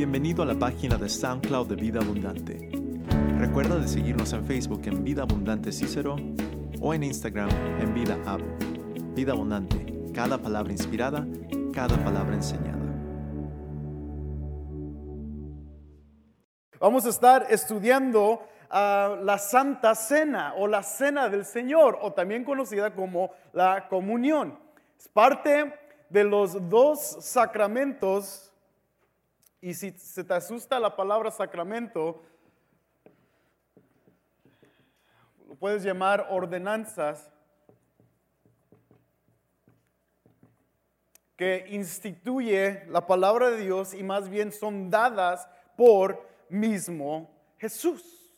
Bienvenido a la página de SoundCloud de Vida Abundante. Recuerda de seguirnos en Facebook en Vida Abundante Cícero o en Instagram en Vida Ab. Vida Abundante, cada palabra inspirada, cada palabra enseñada. Vamos a estar estudiando ah, la Santa Cena o la Cena del Señor, o también conocida como la comunión. Es parte de los dos sacramentos, y si se te asusta la palabra sacramento, lo puedes llamar ordenanzas, que instituye la palabra de Dios y más bien son dadas por mismo Jesús.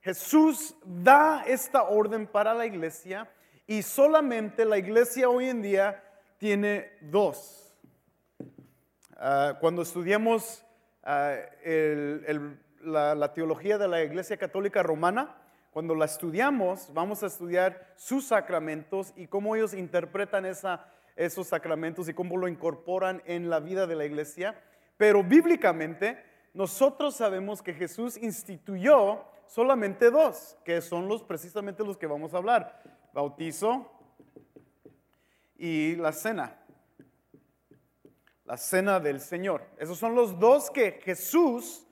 Jesús da esta orden para la iglesia y solamente la iglesia hoy en día tiene dos. Ah, cuando estudiamos ah, la, teología de la iglesia católica romana, cuando la estudiamos, vamos a estudiar sus sacramentos y cómo ellos interpretan esos sacramentos y cómo lo incorporan en la vida de la iglesia. Pero bíblicamente, nosotros sabemos que Jesús instituyó solamente dos, que son los precisamente los que vamos a hablar: bautizo y la cena. La cena del Señor. Esos son los dos que Jesús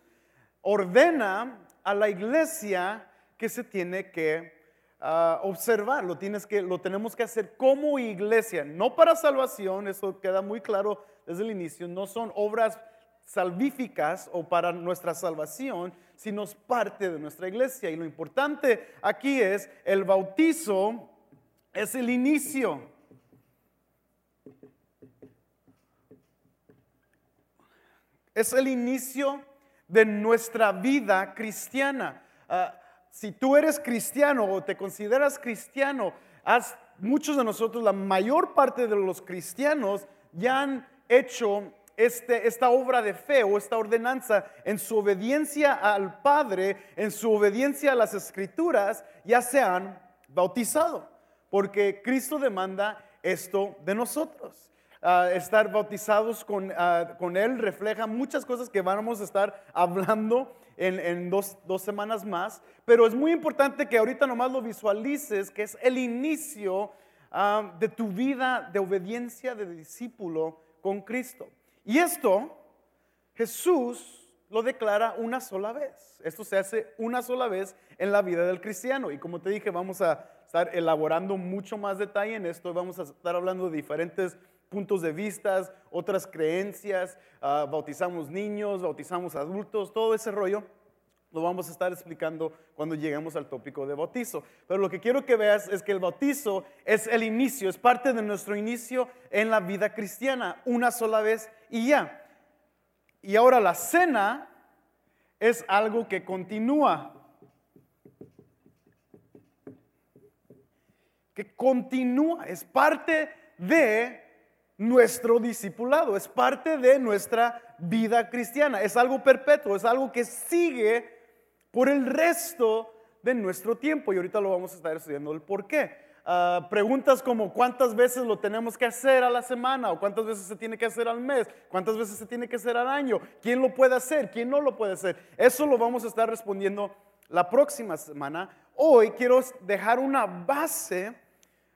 ordena a la iglesia que se tiene que ah, observar, lo, tienes que, lo tenemos que hacer como iglesia, no para salvación, eso queda muy claro desde el inicio, no son obras salvíficas o para nuestra salvación, sino es parte de nuestra iglesia. Y lo importante aquí es, el bautizo es el inicio. Es el inicio de nuestra vida cristiana. Ah, si tú eres cristiano o te consideras cristiano, muchos de nosotros, la mayor parte de los cristianos, ya han hecho este, esta obra de fe o esta ordenanza en su obediencia al Padre, en su obediencia a las escrituras, ya se han bautizado, porque Cristo demanda esto de nosotros. Ah, estar bautizados con, ah, con, Él refleja muchas cosas que vamos a estar hablando en, dos, dos, semanas más, pero es muy importante que ahorita nomás lo visualices, que es el inicio ah, de tu vida de obediencia de discípulo con Cristo. Y esto Jesús lo declara una sola vez. Esto se hace una sola vez en la vida del cristiano. Y como te dije, vamos a estar elaborando mucho más detalle en esto. Vamos a estar hablando de diferentes puntos de vista, otras creencias. Ah, bautizamos niños, bautizamos adultos, todo ese rollo. Lo vamos a estar explicando cuando lleguemos al tópico de bautizo. Pero lo que quiero que veas es que el bautizo es el inicio, es parte de nuestro inicio en la vida cristiana, una sola vez y ya. Y ahora la cena es algo que continúa. Que continúa, es parte de nuestro discipulado, es parte de nuestra vida cristiana, es algo perpetuo, es algo que sigue por el resto de nuestro tiempo. Y ahorita lo vamos a estar estudiando el por qué. Ah, preguntas como cuántas veces lo tenemos que hacer a la semana o cuántas veces se tiene que hacer al mes, cuántas veces se tiene que hacer al año, quién lo puede hacer, quién no lo puede hacer. Eso lo vamos a estar respondiendo la próxima semana. Hoy quiero dejar una base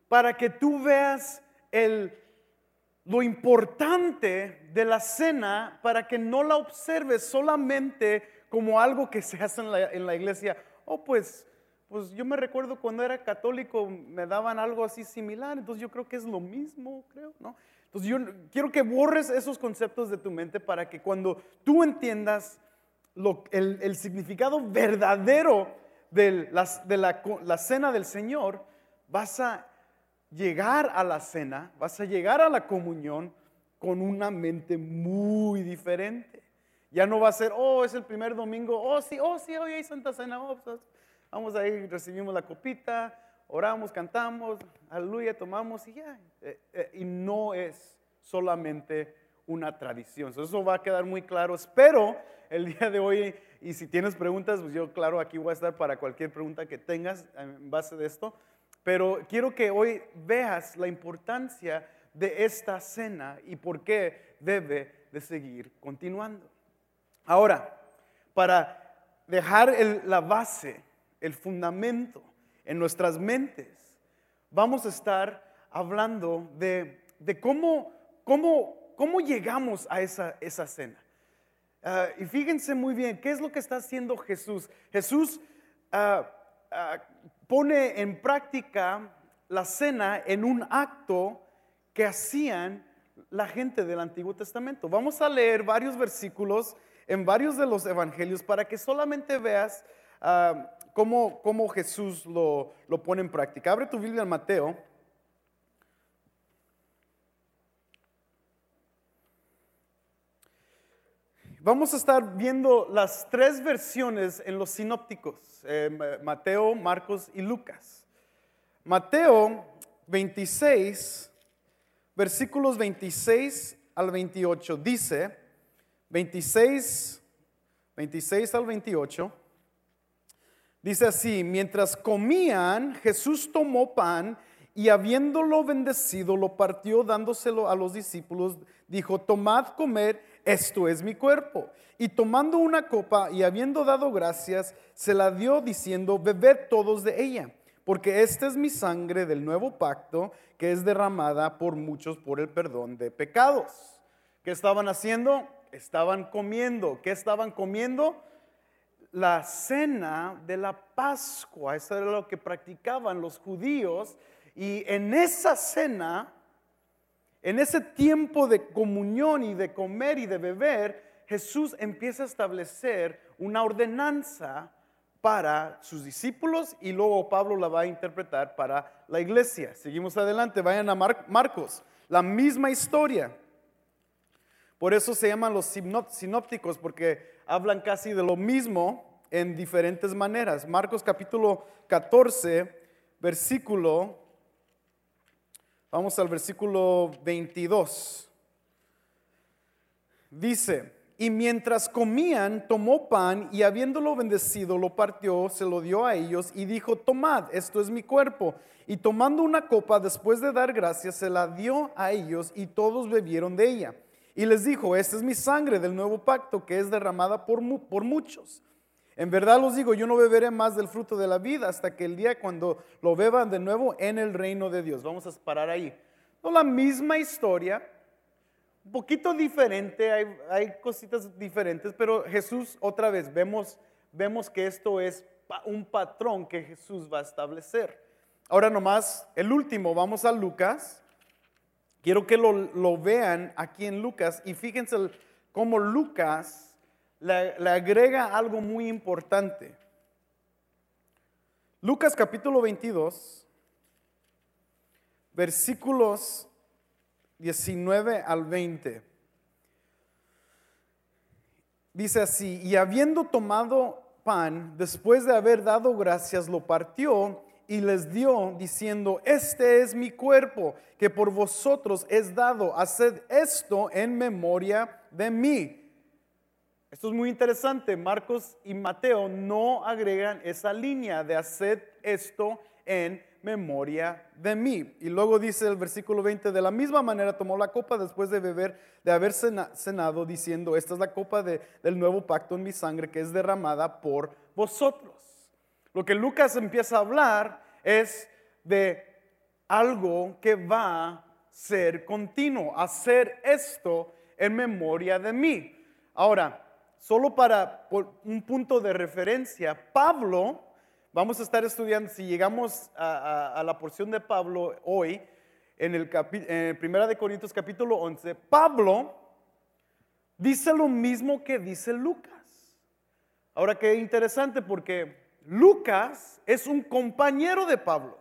para que tú veas el, lo importante de la cena para que no la observes solamente como algo que se hace en la, la iglesia. Oh, pues pues yo me recuerdo cuando era católico me daban algo así similar, entonces yo creo que es lo mismo, creo, ¿no? Entonces yo quiero que borres esos conceptos de tu mente para que cuando tú entiendas el, significado verdadero de, de la, la cena del Señor, vas a llegar a la cena, vas a llegar a la comunión con una mente muy diferente. Ya no va a ser, oh, es el primer domingo, oh, sí, oh, sí, hoy hay Santa Cena, oh, pues, Vamos ahí, recibimos la copita, oramos, cantamos, aleluya, tomamos y ya. Eh, eh, y no es solamente una tradición. Eso va a quedar muy claro. Espero el día de hoy, y si tienes preguntas, pues yo claro, aquí voy a estar para cualquier pregunta que tengas en base de esto. Pero quiero que hoy veas la importancia de esta cena y por qué debe de seguir continuando. Ahora, para dejar la base, el fundamento en nuestras mentes, vamos a estar hablando de, cómo, cómo, cómo llegamos a esa, esa cena. Ah, y fíjense muy bien, ¿qué es lo que está haciendo Jesús? Jesús ah, ah, pone en práctica la cena en un acto que hacían la gente del Antiguo Testamento. Vamos a leer varios versículos en varios de los evangelios para que solamente veas cómo, cómo, Jesús lo, lo pone en práctica. Abre tu Biblia en Mateo Vamos a estar viendo las tres versiones en los sinópticos, eh, Mateo, Marcos y Lucas. Mateo 26, versículos 26 al 28, dice, 26, 26 al 28, dice así, mientras comían, Jesús tomó pan y habiéndolo bendecido, lo partió dándoselo a los discípulos, dijo, tomad, comer esto es mi cuerpo. Y tomando una copa y habiendo dado gracias, se la dio diciendo, bebed todos de ella, porque esta es mi sangre del nuevo pacto que es derramada por muchos por el perdón de pecados. ¿Qué estaban haciendo? Estaban comiendo. ¿Qué estaban comiendo? La cena de la Pascua. Eso era lo que practicaban los judíos. Y en esa cena en ese tiempo de comunión y de comer y de beber, Jesús empieza a establecer una ordenanza para sus discípulos y luego Pablo la va a interpretar para la iglesia. Seguimos adelante, vayan a Marcos, la misma historia. Por eso se llaman los sinópticos, porque hablan casi de lo mismo en diferentes maneras. Marcos capítulo 14, versículo Vamos al versículo 22. Dice, y mientras comían, tomó pan y habiéndolo bendecido, lo partió, se lo dio a ellos y dijo, tomad, esto es mi cuerpo. Y tomando una copa, después de dar gracias, se la dio a ellos y todos bebieron de ella. Y les dijo, esta es mi sangre del nuevo pacto que es derramada por, por muchos. En verdad los digo, yo no beberé más del fruto de la vida hasta que el día cuando lo beban de nuevo en el reino de Dios. Vamos a parar ahí. No la misma historia, un poquito diferente, hay, cositas diferentes, pero Jesús otra vez vemos, vemos que esto es un patrón que Jesús va a establecer. Ahora nomás, el último, vamos a Lucas. Quiero que lo, lo vean aquí en Lucas y fíjense cómo Lucas le, agrega algo muy importante. Lucas capítulo 22, versículos 19 al 20. Dice así, y habiendo tomado pan, después de haber dado gracias, lo partió y les dio, diciendo, este es mi cuerpo, que por vosotros es dado, haced esto en memoria de mí. Esto es muy interesante. Marcos y Mateo no agregan esa línea de hacer esto en memoria de mí. Y luego dice el versículo 20, de la misma manera tomó la copa después de beber, de haber cenado, diciendo, esta es la copa del nuevo pacto en mi sangre que es derramada por vosotros. Lo que Lucas empieza a hablar es de algo que va a ser continuo, hacer esto en memoria de mí. Ahora, solo para un punto de referencia, Pablo, vamos a estar estudiando, si llegamos a, la porción de Pablo hoy, en el, en Primera de Corintios capítulo 11, Pablo dice lo mismo que dice Lucas. Ahora qué interesante porque Lucas es un compañero de Pablo.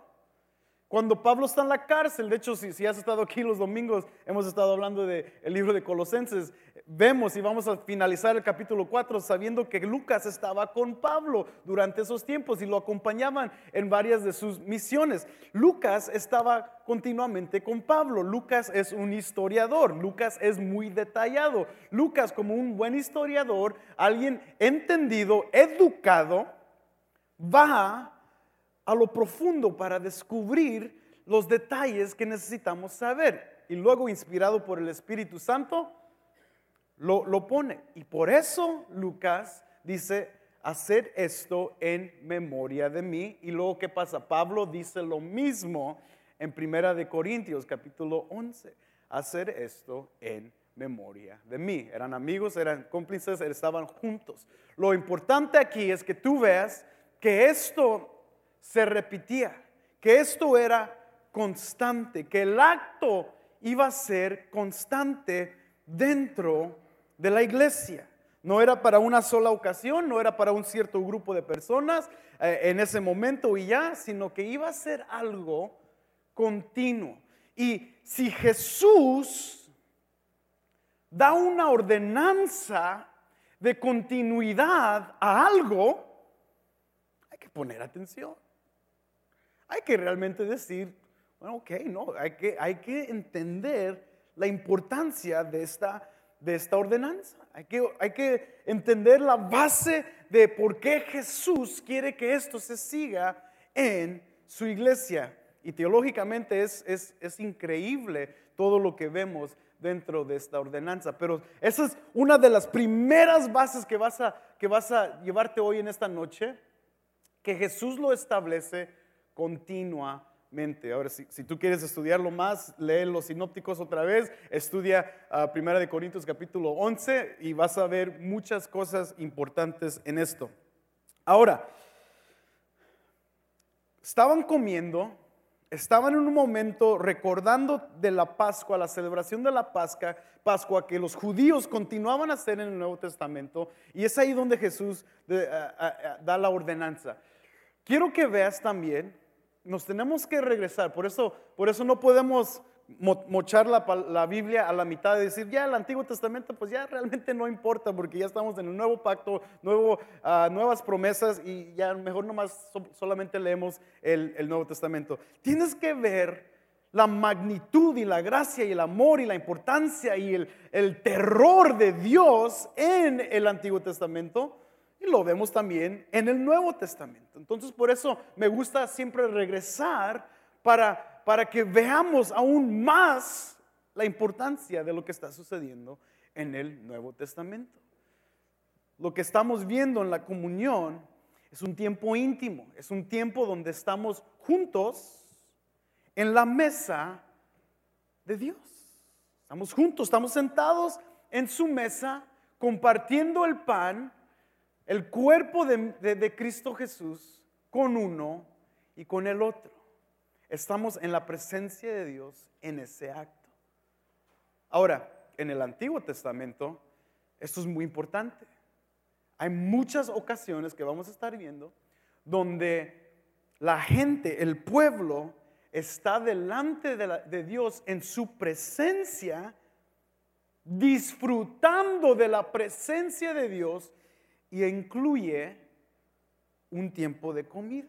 Cuando Pablo está en la cárcel, de hecho, si, has estado aquí los domingos, hemos estado hablando del libro de Colosenses, vemos y vamos a finalizar el capítulo 4 sabiendo que Lucas estaba con Pablo durante esos tiempos y lo acompañaban en varias de sus misiones. Lucas estaba continuamente con Pablo. Lucas es un historiador, Lucas es muy detallado. Lucas como un buen historiador, alguien entendido, educado, va a lo profundo para descubrir los detalles que necesitamos saber. Y luego, inspirado por el Espíritu Santo, lo, lo pone. Y por eso Lucas dice, hacer esto en memoria de mí. Y luego, ¿qué pasa? Pablo dice lo mismo en Primera de Corintios, capítulo 11. Hacer esto en memoria de mí. Eran amigos, eran cómplices, estaban juntos. Lo importante aquí es que tú veas que esto se repetía, que esto era constante, que el acto iba a ser constante dentro de la iglesia. No era para una sola ocasión, no era para un cierto grupo de personas eh, en ese momento y ya, sino que iba a ser algo continuo. Y si Jesús da una ordenanza de continuidad a algo, hay que poner atención. Hay que realmente decir, bueno, ok, no, hay que, hay que entender la importancia de esta, de esta ordenanza. Hay que, hay que entender la base de por qué Jesús quiere que esto se siga en su iglesia. Y teológicamente es, es, es increíble todo lo que vemos dentro de esta ordenanza. Pero esa es una de las primeras bases que vas a, que vas a llevarte hoy en esta noche, que Jesús lo establece continuamente. Ahora, si, tú quieres estudiarlo más, lee los sinópticos otra vez, estudia uh, Primera de Corintios capítulo 11 y vas a ver muchas cosas importantes en esto. Ahora, estaban comiendo estaban en un momento recordando de la Pascua, la celebración de la Pascua, Pascua que los judíos continuaban a hacer en el Nuevo Testamento, y es ahí donde Jesús da la ordenanza. Quiero que veas también, nos tenemos que regresar, por eso, por eso no podemos mochar la, Biblia a la mitad y decir, ya el Antiguo Testamento, pues ya realmente no importa porque ya estamos en el nuevo pacto, nuevo, uh, nuevas promesas y ya mejor nomás solamente leemos el, el Nuevo Testamento. Tienes que ver la magnitud y la gracia y el amor y la importancia y el, el terror de Dios en el Antiguo Testamento y lo vemos también en el Nuevo Testamento. Entonces por eso me gusta siempre regresar para para que veamos aún más la importancia de lo que está sucediendo en el Nuevo Testamento. Lo que estamos viendo en la comunión es un tiempo íntimo, es un tiempo donde estamos juntos en la mesa de Dios. Estamos juntos, estamos sentados en su mesa compartiendo el pan, el cuerpo de, Cristo Jesús con uno y con el otro. Estamos en la presencia de Dios en ese acto. Ahora, en el Antiguo Testamento, esto es muy importante. Hay muchas ocasiones que vamos a estar viendo donde la gente, el pueblo, está delante de, de Dios en su presencia, disfrutando de la presencia de Dios y incluye un tiempo de comida.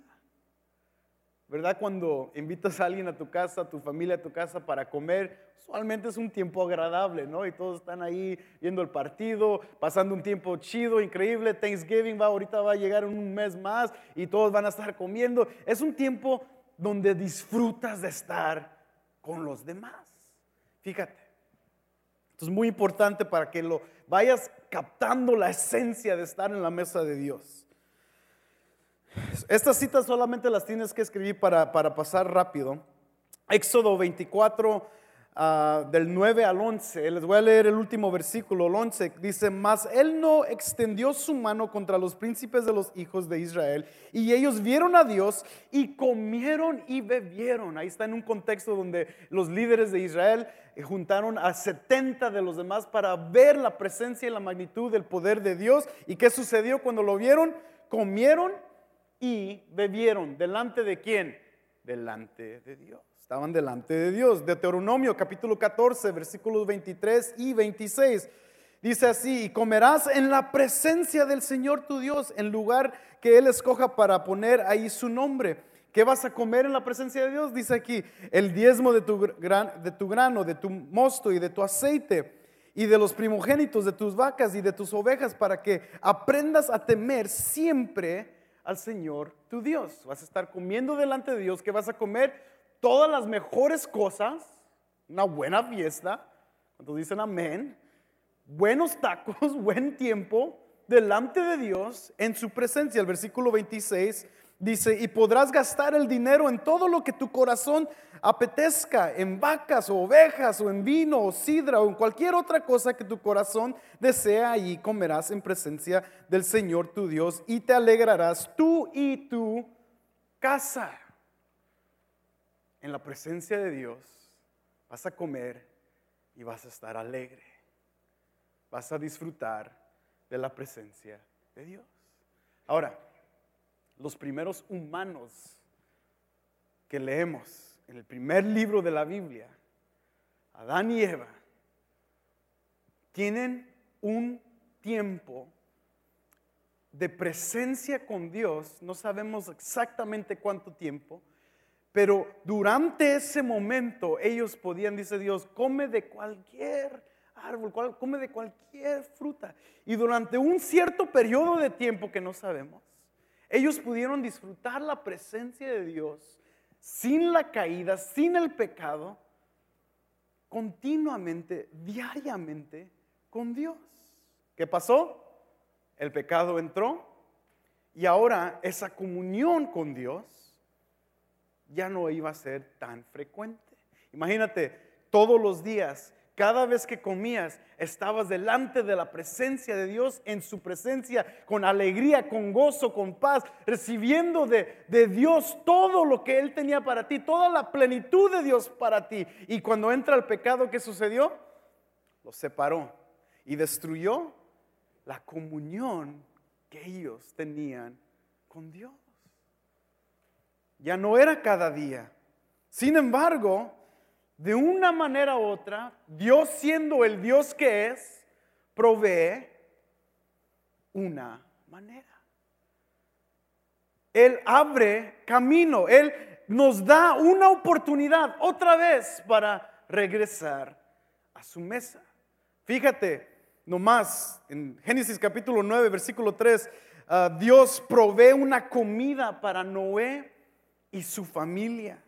¿verdad? Cuando invitas a alguien a tu casa, a tu familia a tu casa para comer, usualmente es un tiempo agradable, ¿no? Y todos están ahí viendo el partido, pasando un tiempo chido, increíble. Thanksgiving va, ahorita va a llegar un mes más y todos van a estar comiendo. Es un tiempo donde disfrutas de estar con los demás. Fíjate. Esto es muy importante para que lo vayas captando la esencia de estar en la mesa de Dios. Estas citas solamente las tienes que escribir para, pasar rápido. Éxodo 24, ah, del 9 al 11. Les voy a leer el último versículo, el 11. Dice, mas él no extendió su mano contra los príncipes de los hijos de Israel. Y ellos vieron a Dios y comieron y bebieron. Ahí está en un contexto donde los líderes de Israel juntaron a 70 de los demás para ver la presencia y la magnitud del poder de Dios. ¿Y qué sucedió cuando lo vieron? Comieron y bebieron. ¿Delante de quién? Delante de Dios. Estaban delante de Dios. Deuteronomio capítulo 14, versículos 23 y 26. Dice así, y comerás en la presencia del Señor tu Dios, en lugar que Él escoja para poner ahí su nombre. ¿Qué vas a comer en la presencia de Dios? Dice aquí, el diezmo de tu, de tu grano, de tu mosto y de tu aceite, y de los primogénitos de tus vacas y de tus ovejas, para que aprendas a temer siempre al Señor tu Dios. Vas a estar comiendo delante de Dios, que vas a comer todas las mejores cosas, una buena fiesta. Cuando dicen amén, buenos tacos, buen tiempo delante de Dios en su presencia. El versículo 26 dice, y podrás gastar el dinero en todo lo que tu corazón apetezca, en vacas o ovejas o en vino o sidra o en cualquier otra cosa que tu corazón desea y comerás en presencia del Señor tu Dios y te alegrarás tú y tu casa. En la presencia de Dios vas a comer y vas a estar alegre. Vas a disfrutar de la presencia de Dios. Ahora, los primeros humanos que leemos en el primer libro de la Biblia, Adán y Eva, tienen un tiempo de presencia con Dios, no sabemos exactamente cuánto tiempo, pero durante ese momento ellos podían, dice Dios, come de cualquier árbol, come de cualquier fruta. Y durante un cierto periodo de tiempo que no sabemos, ellos pudieron disfrutar la presencia de Dios sin la caída, sin el pecado, continuamente, diariamente con Dios. ¿Qué pasó? El pecado entró y ahora esa comunión con Dios ya no iba a ser tan frecuente. Imagínate, todos los días cada vez que comías, estabas delante de la presencia de Dios, en su presencia, con alegría, con gozo, con paz, recibiendo de, de, Dios todo lo que Él tenía para ti, toda la plenitud de Dios para ti. Y cuando entra el pecado, ¿qué sucedió? Lo separó y destruyó la comunión que ellos tenían con Dios. Ya no era cada día. Sin embargo, de una manera u otra, Dios siendo el Dios que es, provee una manera. Él abre camino, Él nos da una oportunidad otra vez para regresar a su mesa. Fíjate, nomás en Génesis capítulo 9, versículo 3, ah, Dios provee una comida para Noé y su familia.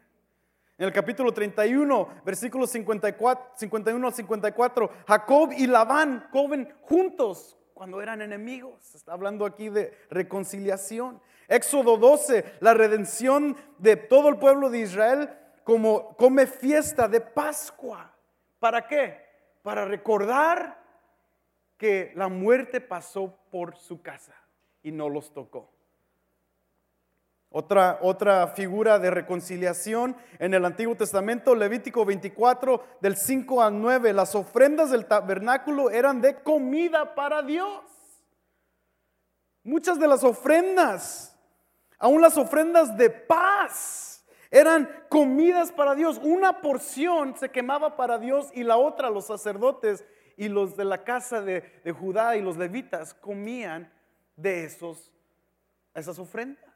En el capítulo 31, versículos 54, 51 al 54, Jacob y Labán comen juntos cuando eran enemigos. Está hablando aquí de reconciliación. Éxodo 12, la redención de todo el pueblo de Israel como come fiesta de Pascua. ¿Para qué? Para recordar que la muerte pasó por su casa y no los tocó. Otra, otra figura de reconciliación en el Antiguo Testamento, Levítico 24, del 5 al 9, las ofrendas del tabernáculo eran de comida para Dios. Muchas de las ofrendas, aún las ofrendas de paz, eran comidas para Dios. Una porción se quemaba para Dios y la otra los sacerdotes y los de la casa de, de Judá y los levitas comían de esos, esas ofrendas.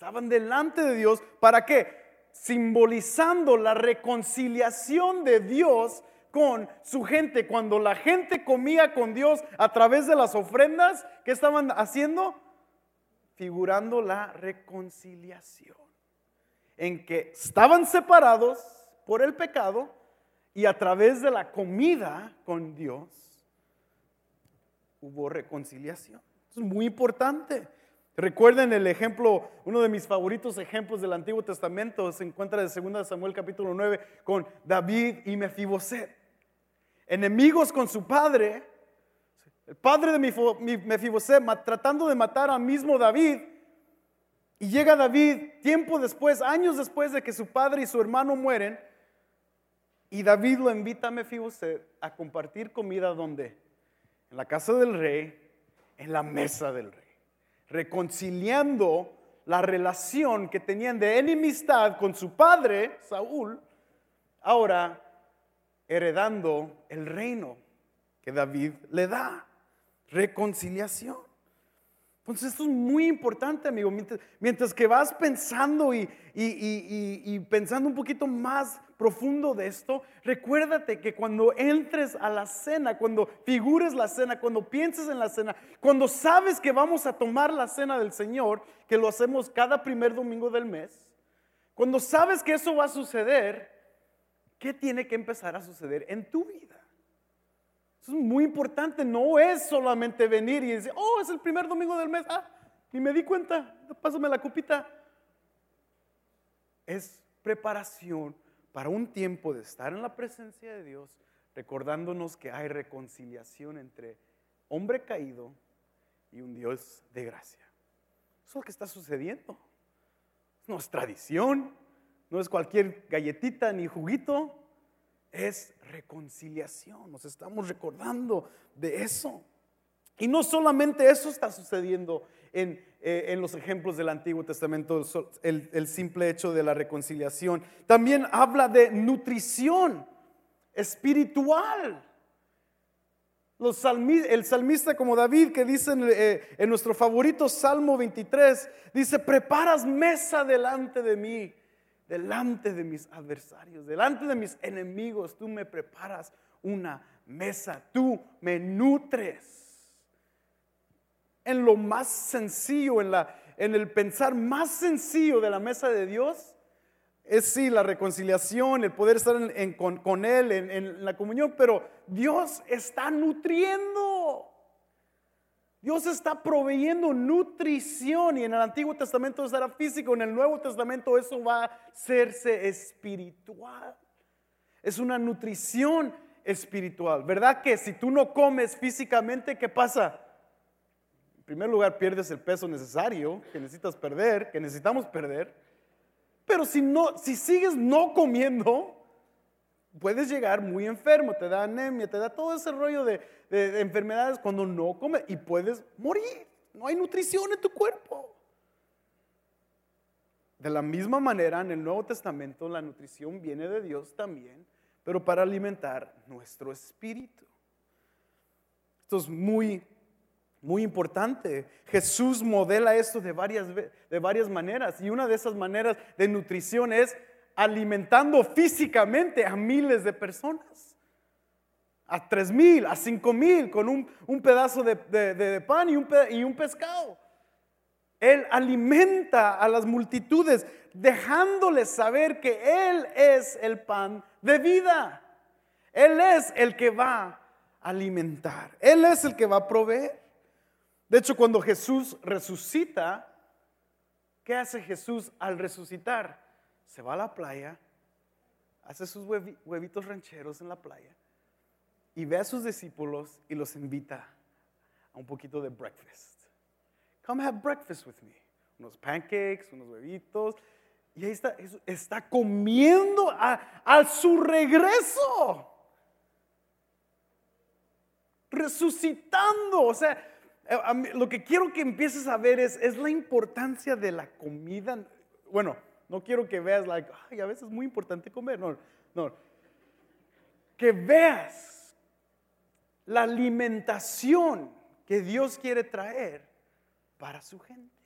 Estaban delante de Dios. ¿Para qué? Simbolizando la reconciliación de Dios con su gente. Cuando la gente comía con Dios a través de las ofrendas, ¿qué estaban haciendo? Figurando la reconciliación. En que estaban separados por el pecado y a través de la comida con Dios hubo reconciliación. es muy importante. Recuerden el ejemplo, uno de mis favoritos ejemplos del Antiguo Testamento se encuentra en 2 Samuel capítulo 9 con David y Mefiboset. Enemigos con su padre, el padre de Mefiboset tratando de matar al mismo David. Y llega David tiempo después, años después de que su padre y su hermano mueren. Y David lo invita a Mefiboset a compartir comida donde? En la casa del rey, en la mesa del rey reconciliando la relación que tenían de enemistad con su padre, Saúl, ahora heredando el reino que David le da. Reconciliación. Entonces esto es muy importante, amigo. Mientras, que vas pensando y, y, pensando un poquito más profundo de esto, recuérdate que cuando entres a la cena, cuando figures la cena, cuando pienses en la cena, cuando sabes que vamos a tomar la cena del Señor, que lo hacemos cada primer domingo del mes, cuando sabes que eso va a suceder, ¿qué tiene que empezar a suceder en tu vida? Eso es muy importante, no es solamente venir y decir, oh, es el primer domingo del mes, ah, ni me di cuenta, pásame la copita. Es preparación para un tiempo de estar en la presencia de Dios, recordándonos que hay reconciliación entre hombre caído y un Dios de gracia. Eso es lo que está sucediendo. No es tradición, no es cualquier galletita ni juguito, es reconciliación. Nos estamos recordando de eso. Y no solamente eso está sucediendo en, eh, los ejemplos del Antiguo Testamento, el, simple hecho de la reconciliación. También habla de nutrición espiritual. Los el salmista como David que dice en, eh, en nuestro favorito Salmo 23, dice, preparas mesa delante de mí delante de mis adversarios, delante de mis enemigos, tú me preparas una mesa, tú me nutres. En lo más sencillo, en, la, en el pensar más sencillo de la mesa de Dios, es sí la reconciliación, el poder estar con, con, Él en, en la comunión, pero Dios está nutriendo. Dios está proveyendo nutrición y en el Antiguo Testamento eso era físico, en el Nuevo Testamento eso va a hacerse espiritual. Es una nutrición espiritual. ¿Verdad que si tú no comes físicamente, ¿qué pasa? Primer lugar, pierdes el peso necesario que necesitas perder, que necesitamos perder. Pero si no, si sigues no comiendo, puedes llegar muy enfermo, te da anemia, te da todo ese rollo de, enfermedades cuando no comes y puedes morir. No hay nutrición en tu cuerpo. De la misma manera, en el Nuevo Testamento la nutrición viene de Dios también, pero para alimentar nuestro espíritu. Esto es muy, muy importante. Jesús modela esto de varias, de varias maneras y una de esas maneras de nutrición es alimentando físicamente a miles de personas. A tres mil, a cinco mil, con un, pedazo de, pan y un, y un pescado. Él alimenta a las multitudes dejándoles saber que Él es el pan de vida. Él es el que va a alimentar. Él es el que va a proveer. De hecho, cuando Jesús resucita, ¿qué hace Jesús al resucitar? se va a la playa, hace sus huevitos rancheros en la playa y ve a sus discípulos y los invita a un poquito de breakfast. Come have breakfast with me. Unos pancakes, unos huevitos. Y ahí está, está comiendo a, su regreso. Resucitando. O sea, eh, lo que quiero que empieces a ver es, es la importancia de la comida. Bueno, no quiero que veas, like, ay, a veces es muy importante comer. No, no. Que veas la alimentación que Dios quiere traer para su gente.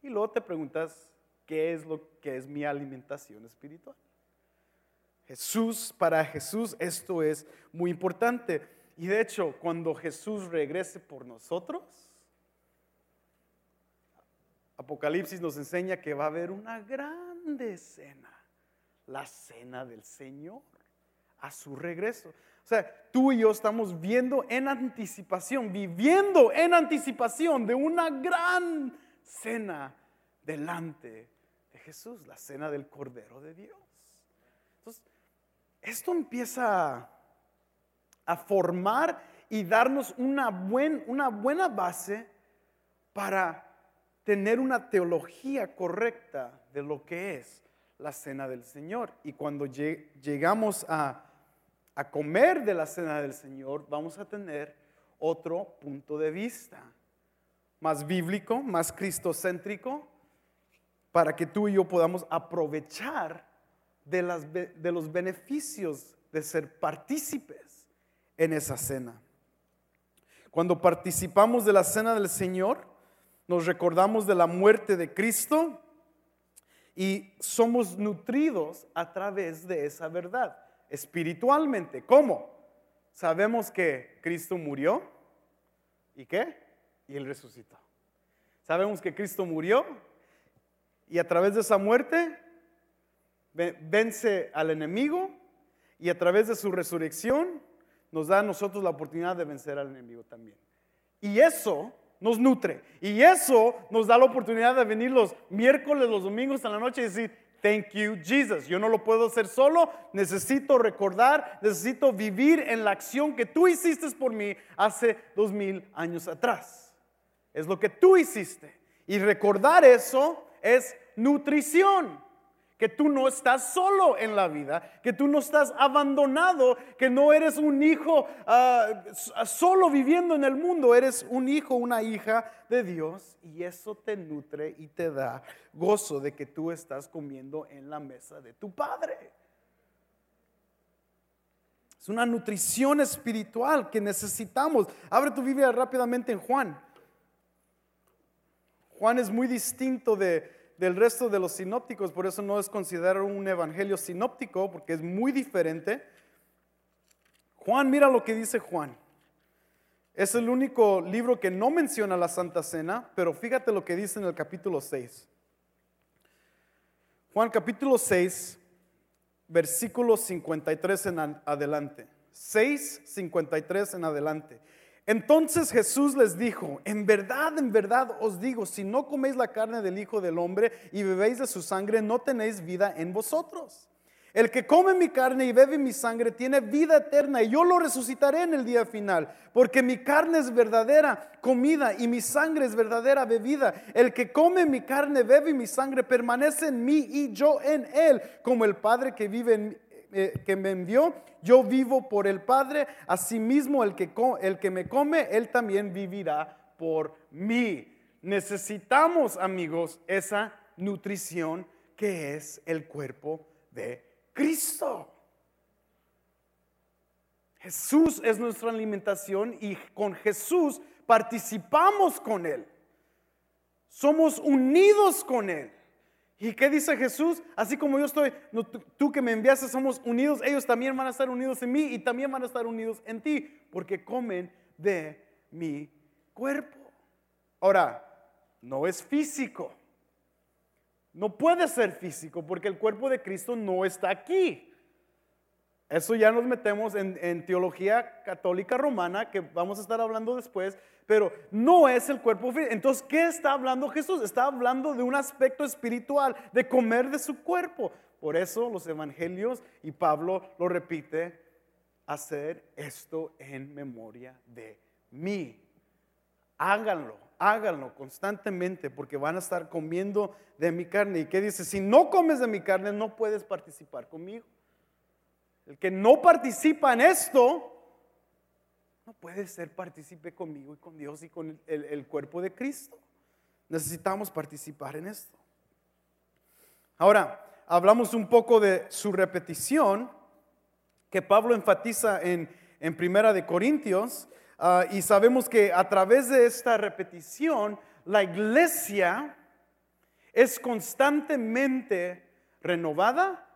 Y luego te preguntas, ¿qué es lo que es mi alimentación espiritual? Jesús, para Jesús esto es muy importante. Y de hecho, cuando Jesús regrese por nosotros, Apocalipsis nos enseña que va a haber una grande cena, la cena del Señor, a su regreso. O sea, tú y yo estamos viendo en anticipación, viviendo en anticipación de una gran cena delante de Jesús, la cena del Cordero de Dios. Entonces, esto empieza formar y darnos una, una buena base para tener una teología correcta de lo que es la cena del Señor. Y cuando llegamos a, comer de la cena del Señor, vamos a tener otro punto de vista, más bíblico, más cristocéntrico, para que tú y yo podamos aprovechar de los beneficios de ser partícipes en esa cena. Cuando participamos de la cena del Señor, nos recordamos de la muerte de Cristo y somos nutridos a través de esa verdad, espiritualmente. ¿Cómo? Sabemos que Cristo murió y qué? Y Él resucitó. Sabemos que Cristo murió y a través de esa muerte vence al enemigo y a través de su resurrección nos da a nosotros la oportunidad de vencer al enemigo también. Y eso nos nutre. Y eso nos da la oportunidad de venir los miércoles, los domingos en la noche y decir, thank you Jesus. Yo no lo puedo hacer solo, necesito recordar, necesito vivir en la acción que tú hiciste por mí hace dos mil años atrás. Es lo que tú hiciste. Y recordar eso es nutrición que tú no estás solo en la vida, que tú no estás abandonado, que no eres un hijo ah, solo viviendo en el mundo, eres un hijo, una hija de Dios y eso te nutre y te da gozo de que tú estás comiendo en la mesa de tu Padre. Es una nutrición espiritual que necesitamos. Abre tu Biblia rápidamente en Juan. Juan es muy distinto de, del resto de los sinópticos, por eso no es considerado un evangelio sinóptico, porque es muy diferente. Juan, mira lo que dice Juan. Es el único libro que no menciona la Santa Cena, pero fíjate lo que dice en el capítulo 6. Juan capítulo 6, versículo 53 en adelante. 6, 53 en adelante. Entonces Jesús les dijo, en verdad, en verdad os digo, si no coméis la carne del Hijo del Hombre y bebéis de su sangre, no tenéis vida en vosotros. El que come mi carne y bebe mi sangre tiene vida eterna y yo lo resucitaré en el día final, porque mi carne es verdadera comida y mi sangre es verdadera bebida. El que come mi carne, bebe mi sangre, permanece en mí y yo en él, como el Padre que vive en, eh, que me envió, yo vivo por el Padre, asimismo el que, el que me come, él también vivirá por mí. Necesitamos, amigos, esa nutrición que es el cuerpo de Cristo. Jesús es nuestra alimentación y con Jesús participamos con Él. Somos unidos con Él. ¿Y qué dice Jesús? Así como yo estoy, tú, que me enviaste somos unidos, ellos también van a estar unidos en mí y también van a estar unidos en ti, porque comen de mi cuerpo. Ahora, no es físico. No puede ser físico porque el cuerpo de Cristo no está aquí. Eso ya nos metemos en, teología católica romana, que vamos a estar hablando después, pero no es el cuerpo físico. Entonces, ¿qué está hablando Jesús? Está hablando de un aspecto espiritual, de comer de su cuerpo. Por eso los evangelios, y Pablo lo repite, hacer esto en memoria de mí. Háganlo, háganlo constantemente porque van a estar comiendo de mi carne. ¿Y qué dice? Si no comes de mi carne, no puedes participar conmigo. El que no participa en esto, no puede ser partícipe conmigo y con Dios y con el, cuerpo de Cristo. Necesitamos participar en esto. Ahora, hablamos un poco de su repetición, que Pablo enfatiza en, en Primera de Corintios, ah, y sabemos que a través de esta repetición, la iglesia es constantemente renovada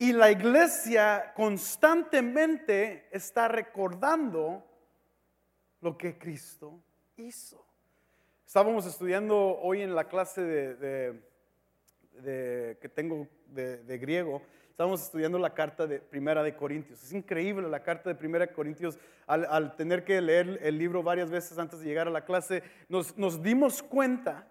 y la iglesia constantemente está recordando lo que Cristo hizo. Estábamos estudiando hoy en la clase de, que tengo de, griego, estábamos estudiando la carta de Primera de Corintios. Es increíble la carta de Primera de Corintios. Al, tener que leer el libro varias veces antes de llegar a la clase, nos, nos dimos cuenta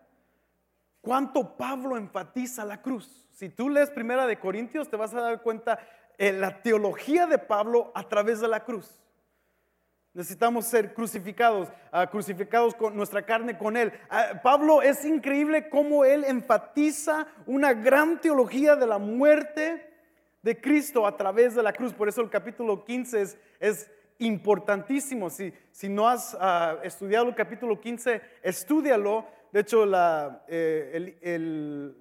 cuánto Pablo enfatiza la cruz. Si tú lees Primera de Corintios, te vas a dar cuenta en la teología de Pablo a través de la cruz. Necesitamos ser crucificados, ah, crucificados con nuestra carne con Él. Ah, Pablo es increíble cómo Él enfatiza una gran teología de la muerte de Cristo a través de la cruz. Por eso el capítulo 15 es, importantísimo. Si, si no has ah, estudiado el capítulo 15, estudialo de hecho, eh,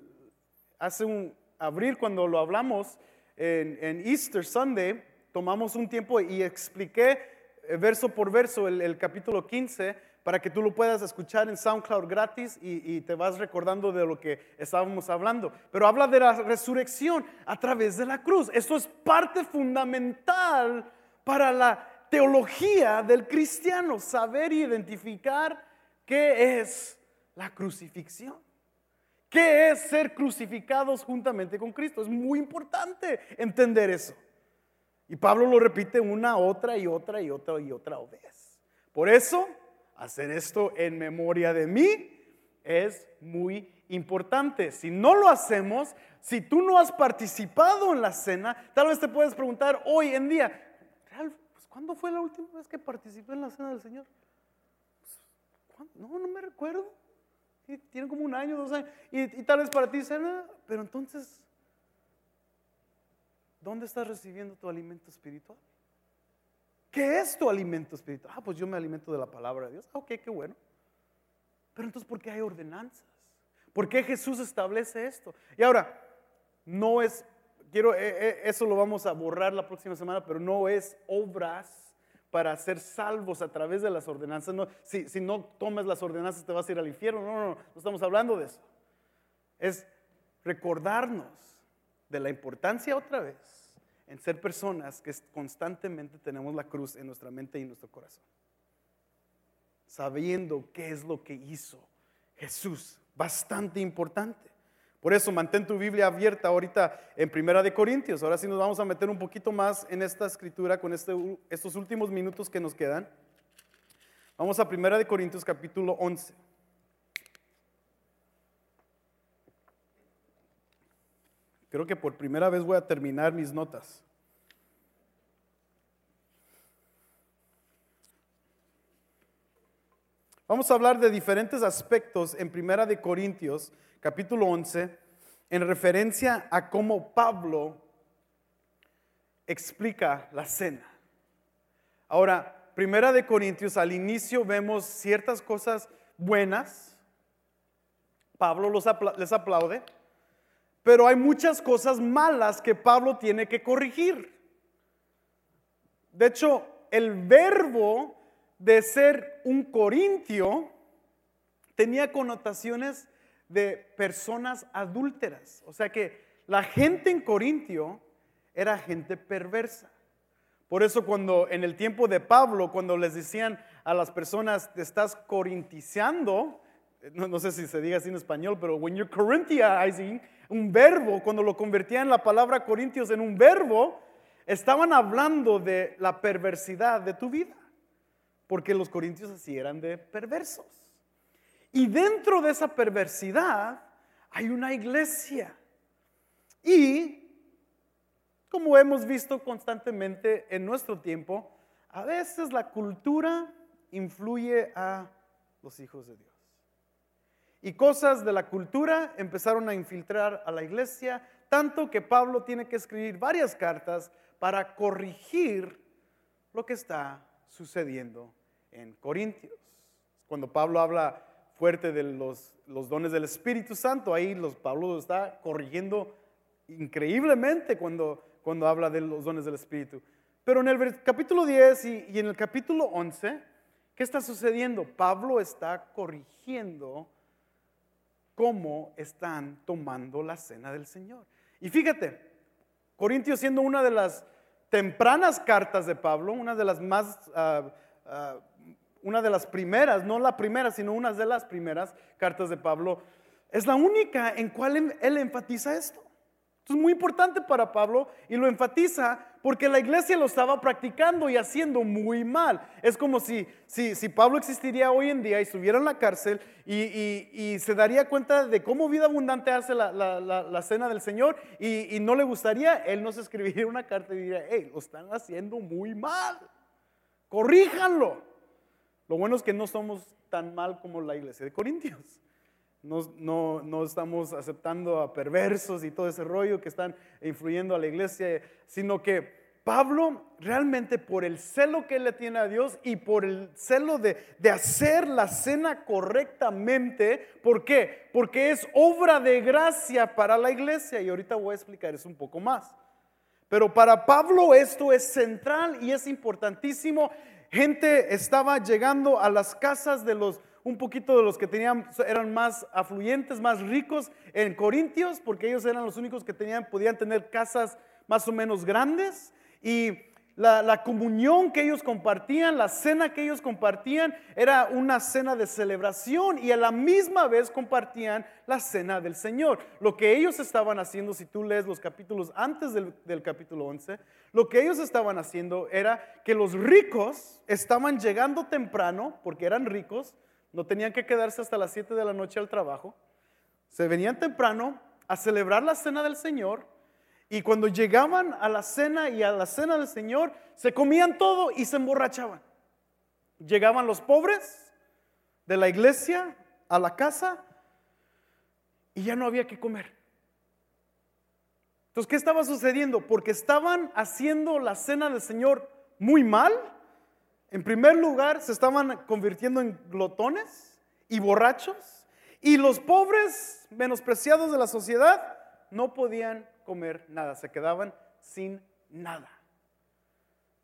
hace un abril cuando lo hablamos en, Easter Sunday, tomamos un tiempo y expliqué eh, verso por verso el, capítulo 15 para que tú lo puedas escuchar en SoundCloud gratis y, y, te vas recordando de lo que estábamos hablando. Pero habla de la resurrección a través de la cruz. Esto es parte fundamental para la teología del cristiano, saber identificar qué es la crucifixión. ¿Qué es ser crucificados juntamente con Cristo? Es muy importante entender eso. Y Pablo lo repite una, otra y otra y otra y otra vez. Por eso, hacer esto en memoria de mí es muy importante. Si no lo hacemos, si tú no has participado en la cena, tal vez te puedes preguntar hoy en día, pues, ¿cuándo fue la última vez que participé en la cena del Señor? Pues, no, no me recuerdo. Tiene como un año, dos años. Y, tal vez para ti cena, pero entonces, ¿dónde estás recibiendo tu alimento espiritual? ¿Qué es tu alimento espiritual? Ah, pues yo me alimento de la palabra de Dios. Ah, ok, qué bueno. Pero entonces, ¿por qué hay ordenanzas? ¿Por qué Jesús establece esto? Y ahora, no es, quiero, eh, eh, eso lo vamos a borrar la próxima semana, pero no es obras para ser salvos a través de las ordenanzas. No, si, si no tomas las ordenanzas te vas a ir al infierno. No, no, no, no estamos hablando de eso. Es recordarnos de la importancia otra vez en ser personas que constantemente tenemos la cruz en nuestra mente y en nuestro corazón. Sabiendo qué es lo que hizo Jesús. Bastante importante. Por eso mantén tu Biblia abierta ahorita en Primera de Corintios. Ahora sí nos vamos a meter un poquito más en esta escritura con este, estos últimos minutos que nos quedan. Vamos a Primera de Corintios capítulo 11. Creo que por primera vez voy a terminar mis notas. Vamos a hablar de diferentes aspectos en Primera de Corintios capítulo 11, en referencia a cómo Pablo explica la cena. Ahora, Primera de Corintios, al inicio vemos ciertas cosas buenas. Pablo los les aplaude, pero hay muchas cosas malas que Pablo tiene que corregir. De hecho, el verbo de ser un corintio tenía connotaciones de personas adúlteras. O sea que la gente en Corintio era gente perversa. Por eso cuando en el tiempo de Pablo, cuando les decían a las personas, te estás corintizando, no, sé si se diga así en español, pero when you're Corinthianizing, un verbo, cuando lo convertían la palabra corintios en un verbo, estaban hablando de la perversidad de tu vida, porque los corintios así eran de perversos. Y dentro de esa perversidad hay una iglesia. Y, como hemos visto constantemente en nuestro tiempo, a veces la cultura influye a los hijos de Dios. Y cosas de la cultura empezaron a infiltrar a la iglesia, tanto que Pablo tiene que escribir varias cartas para corregir lo que está sucediendo en Corintios. Cuando Pablo habla fuerte de los, dones del Espíritu Santo. Ahí los, Pablo está corrigiendo increíblemente cuando, cuando habla de los dones del Espíritu. Pero en el capítulo 10 y, en el capítulo 11, ¿qué está sucediendo? Pablo está corrigiendo cómo están tomando la cena del Señor. Y fíjate, Corintios siendo una de las tempranas cartas de Pablo, una de las más uh, una de las primeras, no la primera, sino una de las primeras cartas de Pablo, es la única en cual él enfatiza esto. Es muy importante para Pablo y lo enfatiza porque la iglesia lo estaba practicando y haciendo muy mal. Es como si, si, si Pablo existiría hoy en día y estuviera en la cárcel y, se daría cuenta de cómo vida abundante hace la, cena del Señor y, y, no le gustaría, él nos escribiría una carta y diría, hey, lo están haciendo muy mal, corríjanlo. Lo bueno es que no somos tan mal como la iglesia de Corintios. No, no, estamos aceptando a perversos y todo ese rollo que están influyendo a la iglesia, sino que Pablo realmente por el celo que le tiene a Dios y por el celo de, de, hacer la cena correctamente, ¿por qué? Porque es obra de gracia para la iglesia y ahorita voy a explicar eso un poco más. Pero para Pablo esto es central y es importantísimo gente estaba llegando a las casas de los, un poquito de los que tenían, eran más afluyentes, más ricos en Corintios, porque ellos eran los únicos que tenían, podían tener casas más o menos grandes. Y la, comunión que ellos compartían, la cena que ellos compartían, era una cena de celebración y a la misma vez compartían la cena del Señor. Lo que ellos estaban haciendo, si tú lees los capítulos antes del, del capítulo 11, lo que ellos estaban haciendo era que los ricos estaban llegando temprano, porque eran ricos, no tenían que quedarse hasta las 7 de la noche al trabajo, se venían temprano a celebrar la cena del Señor y cuando llegaban a la cena y a la cena del Señor, se comían todo y se emborrachaban. Llegaban los pobres de la iglesia a la casa y ya no había que comer. Entonces, ¿qué estaba sucediendo? Porque estaban haciendo la cena del Señor muy mal. En primer lugar, se estaban convirtiendo en glotones y borrachos. Y los pobres, menospreciados de la sociedad, no podían comer nada, se quedaban sin nada.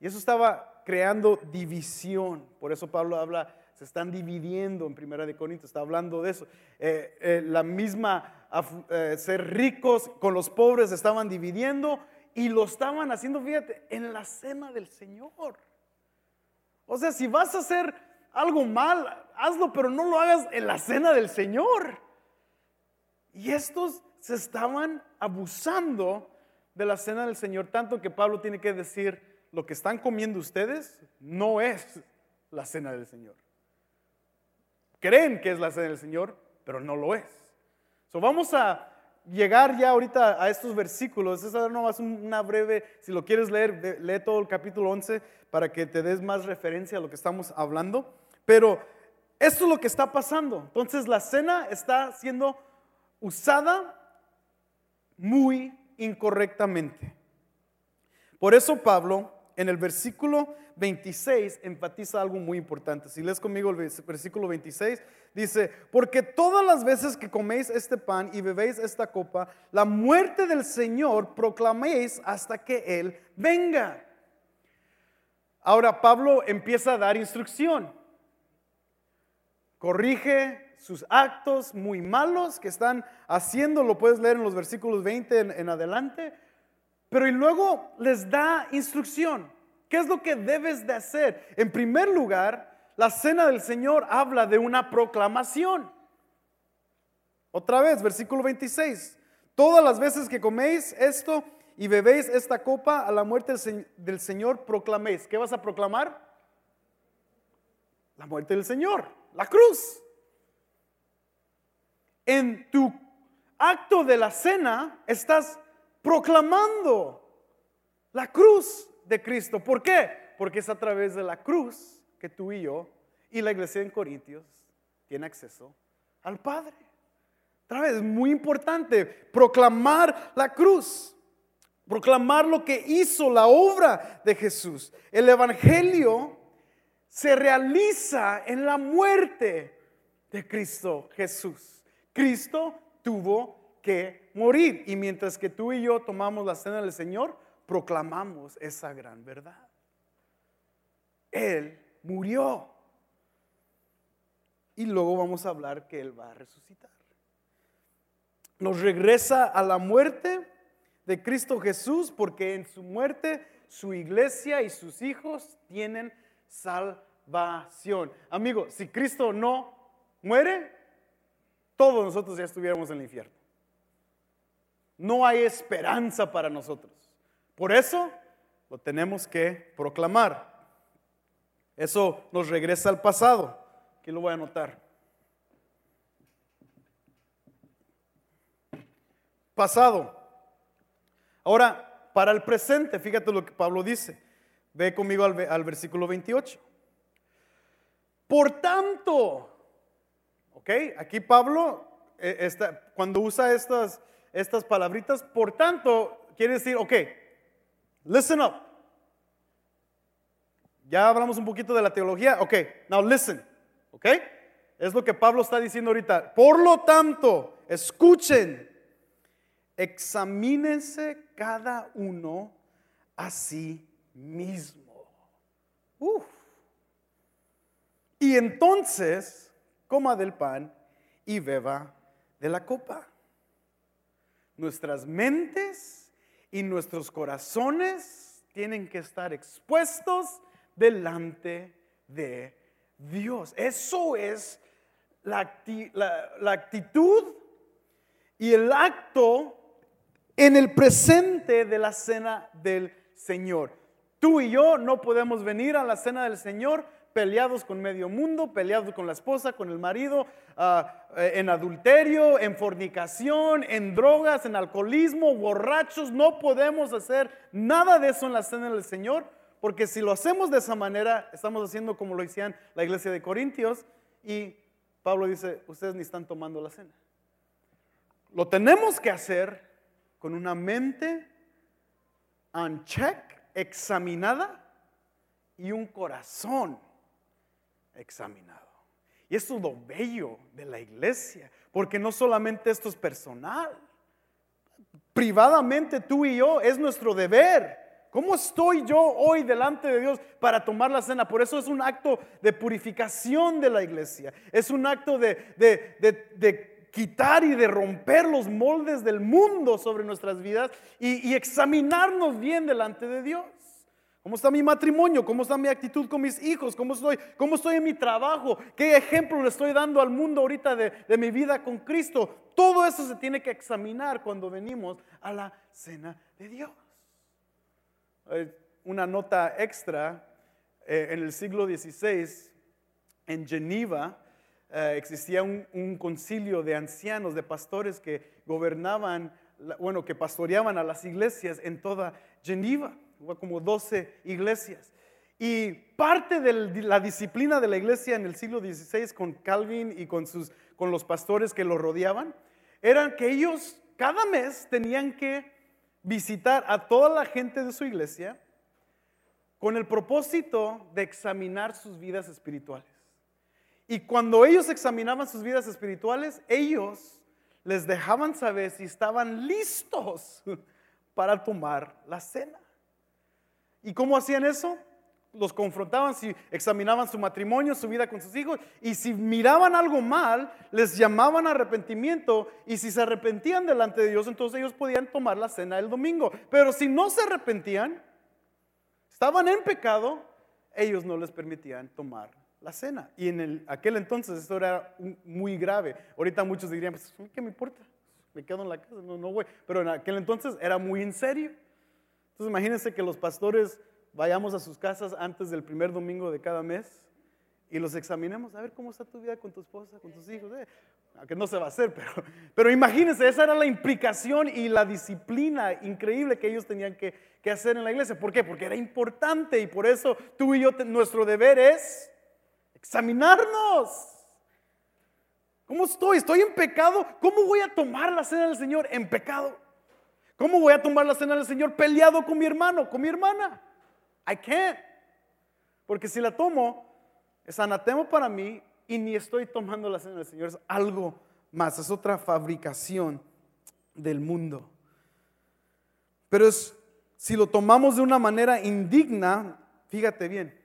Y eso estaba creando división. Por eso Pablo habla, se están dividiendo en Primera de Corintios, está hablando de eso. Eh, eh, la misma, eh, ser ricos con los pobres estaban dividiendo y lo estaban haciendo, fíjate, en la cena del Señor. O sea, si vas a hacer algo mal, hazlo, pero no lo hagas en la cena del Señor. Y estos se estaban abusando de la cena del Señor, tanto que Pablo tiene que decir, lo que están comiendo ustedes no es la cena del Señor. Creen que es la cena del Señor, pero no lo es. So, vamos a llegar ya ahorita a estos versículos. Es una breve, si lo quieres leer, lee todo el capítulo 11 para que te des más referencia a lo que estamos hablando. Pero esto es lo que está pasando. Entonces la cena está siendo usada muy incorrectamente. Por eso Pablo en el versículo 26 enfatiza algo muy importante. Si lees conmigo el versículo 26, dice, porque todas las veces que coméis este pan y bebéis esta copa, la muerte del Señor proclaméis hasta que Él venga. Ahora Pablo empieza a dar instrucción. Corrige sus actos muy malos que están haciendo, lo puedes leer en los versículos 20 en, adelante, pero y luego les da instrucción. ¿Qué es lo que debes de hacer? En primer lugar, la cena del Señor habla de una proclamación. Otra vez, versículo 26. Todas las veces que coméis esto y bebéis esta copa a la muerte del Señor, proclaméis. ¿Qué vas a proclamar? La muerte del Señor, la cruz en tu acto de la cena estás proclamando la cruz de Cristo. ¿Por qué? Porque es a través de la cruz que tú y yo y la iglesia en Corintios tiene acceso al Padre. Otra vez, muy importante proclamar la cruz, proclamar lo que hizo la obra de Jesús. El Evangelio se realiza en la muerte de Cristo Jesús. Cristo tuvo que morir. Y mientras que tú y yo tomamos la cena del Señor, proclamamos esa gran verdad. Él murió. Y luego vamos a hablar que Él va a resucitar. Nos regresa a la muerte de Cristo Jesús porque en su muerte su iglesia y sus hijos tienen salvación. Amigo, si Cristo no muere, todos nosotros ya estuviéramos en el infierno. No hay esperanza para nosotros. Por eso lo tenemos que proclamar. Eso nos regresa al pasado. Aquí lo voy a anotar. Pasado. Ahora, para el presente, fíjate lo que Pablo dice. Ve conmigo al, al versículo 28. Por tanto, Aquí Pablo, eh, cuando usa estas, estas palabritas, por tanto, quiere decir, ok, listen up. Ya hablamos un poquito de la teología, ok, now listen, ok. Es lo que Pablo está diciendo ahorita. Por lo tanto, escuchen, examínense cada uno a sí mismo. Y entonces coma del pan y beba de la copa. Nuestras mentes y nuestros corazones tienen que estar expuestos delante de Dios. Eso es la, actitud y el acto en el presente de la cena del Señor. Tú y yo no podemos venir a la cena del Señor peleados con medio mundo, peleados con la esposa, con el marido, ah, eh, en adulterio, en fornicación, en drogas, en alcoholismo, borrachos. No podemos hacer nada de eso en la cena del Señor, porque si lo hacemos de esa manera, estamos haciendo como lo decían la iglesia de Corintios y Pablo dice, ustedes ni están tomando la cena. Lo tenemos que hacer con una mente on check, examinada y un corazón examinado. Y esto es lo bello de la iglesia, porque no solamente esto es personal, privadamente tú y yo es nuestro deber. ¿Cómo estoy yo hoy delante de Dios para tomar la cena? Por eso es un acto de purificación de la iglesia. Es un acto de, de, quitar y de romper los moldes del mundo sobre nuestras vidas y examinarnos bien delante de Dios. ¿Cómo está mi matrimonio? ¿Cómo está mi actitud con mis hijos? ¿Cómo estoy, cómo estoy en mi trabajo? ¿Qué ejemplo le estoy dando al mundo ahorita de, mi vida con Cristo? Todo eso se tiene que examinar cuando venimos a la cena de Dios. Una nota extra, eh, en el siglo XVI, en Geneva, eh, existía un, un, concilio de ancianos, de pastores que gobernaban, bueno, que pastoreaban a las iglesias en toda Geneva como 12 iglesias. Y parte de la disciplina de la iglesia en el siglo XVI con Calvin y con, sus, con los pastores que lo rodeaban, era que ellos cada mes tenían que visitar a toda la gente de su iglesia con el propósito de examinar sus vidas espirituales. Y cuando ellos examinaban sus vidas espirituales, ellos les dejaban saber si estaban listos para tomar la cena. ¿Y cómo hacían eso? Los confrontaban si examinaban su matrimonio, su vida con sus hijos, y si miraban algo mal, les llamaban arrepentimiento, y si se arrepentían delante de Dios, entonces ellos podían tomar la cena el domingo. Pero si no se arrepentían, estaban en pecado, ellos no les permitían tomar la cena. Y en el, aquel entonces esto era muy grave. Ahorita muchos dirían, pues, ¿qué me importa? Me quedo en la casa, no, no voy. Pero en aquel entonces era muy en serio. Entonces imagínense que los pastores vayamos a sus casas antes del primer domingo de cada mes y los examinemos, a ver cómo está tu vida con tu esposa, con tus hijos. Eh, aunque no se va a hacer, pero, pero imagínense, esa era la implicación y la disciplina increíble que ellos tenían que, hacer en la iglesia. ¿Por qué? Porque era importante y por eso tú y yo, nuestro deber es examinarnos. ¿Cómo estoy? ¿Estoy en pecado? ¿Cómo voy a tomar la cena del Señor en pecado? ¿Cómo voy a tomar la cena del Señor peleado con mi hermano, con mi hermana? I can't. Porque si la tomo, es anatema para mí y ni estoy tomando la cena del Señor. Es algo más, es otra fabricación del mundo. Pero es, si lo tomamos de una manera indigna, fíjate bien,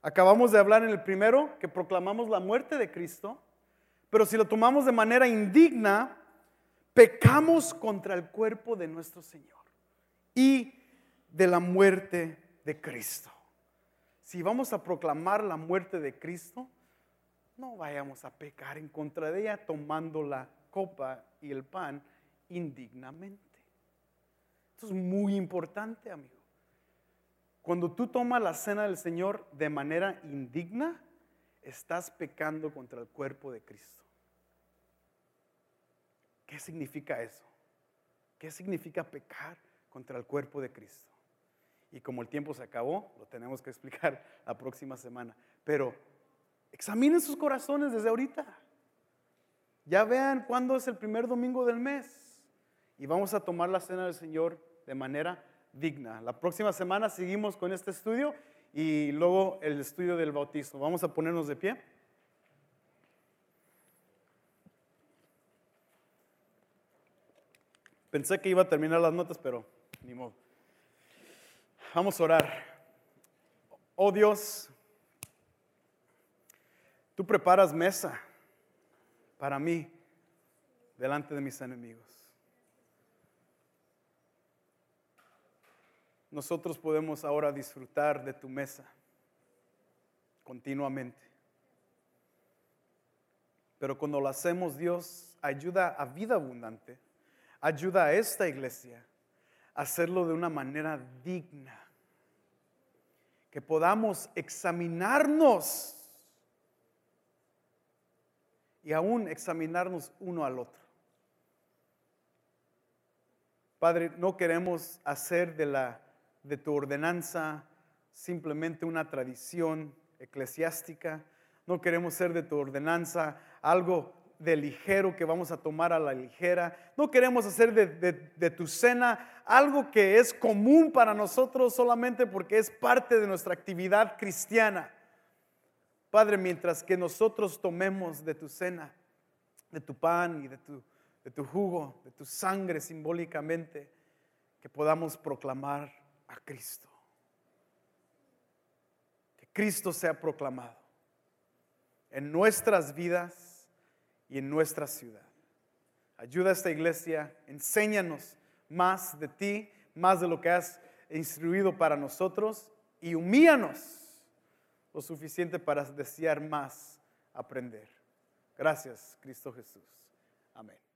acabamos de hablar en el primero que proclamamos la muerte de Cristo, pero si lo tomamos de manera indigna, pecamos contra el cuerpo de nuestro Señor y de la muerte de Cristo. Si vamos a proclamar la muerte de Cristo, no vayamos a pecar en contra de ella tomando la copa y el pan indignamente. Esto es muy importante, amigo. Cuando tú tomas la cena del Señor de manera indigna, estás pecando contra el cuerpo de Cristo. ¿Qué significa eso? ¿Qué significa pecar contra el cuerpo de Cristo? Y como el tiempo se acabó, lo tenemos que explicar la próxima semana. Pero examinen sus corazones desde ahorita. Ya vean cuándo es el primer domingo del mes. Y vamos a tomar la cena del Señor de manera digna. La próxima semana seguimos con este estudio y luego el estudio del bautismo. Vamos a ponernos de pie. Pensé que iba a terminar las notas, pero ni modo. Vamos a orar. Oh Dios, tú preparas mesa para mí delante de mis enemigos. nosotros podemos ahora disfrutar de tu mesa continuamente. Pero cuando lo hacemos, Dios ayuda a vida abundante, ayuda a esta iglesia a hacerlo de una manera digna. Que podamos examinarnos y aún examinarnos uno al otro. Padre, no queremos hacer de, la, de tu ordenanza simplemente una tradición eclesiástica. No queremos ser de tu ordenanza algo de ligero que vamos a tomar a la ligera. No queremos hacer de, tu cena algo que es común para nosotros solamente porque es parte de nuestra actividad cristiana. Padre, mientras que nosotros tomemos de tu cena, de tu pan y de tu, de tu jugo, de tu sangre simbólicamente, que podamos proclamar a Cristo. Que Cristo sea proclamado en nuestras vidas y en nuestra ciudad. Ayuda a esta iglesia, enséñanos más de ti, más de lo que has instruido para nosotros y humíanos lo suficiente para desear más aprender. Gracias, Cristo Jesús. Amén.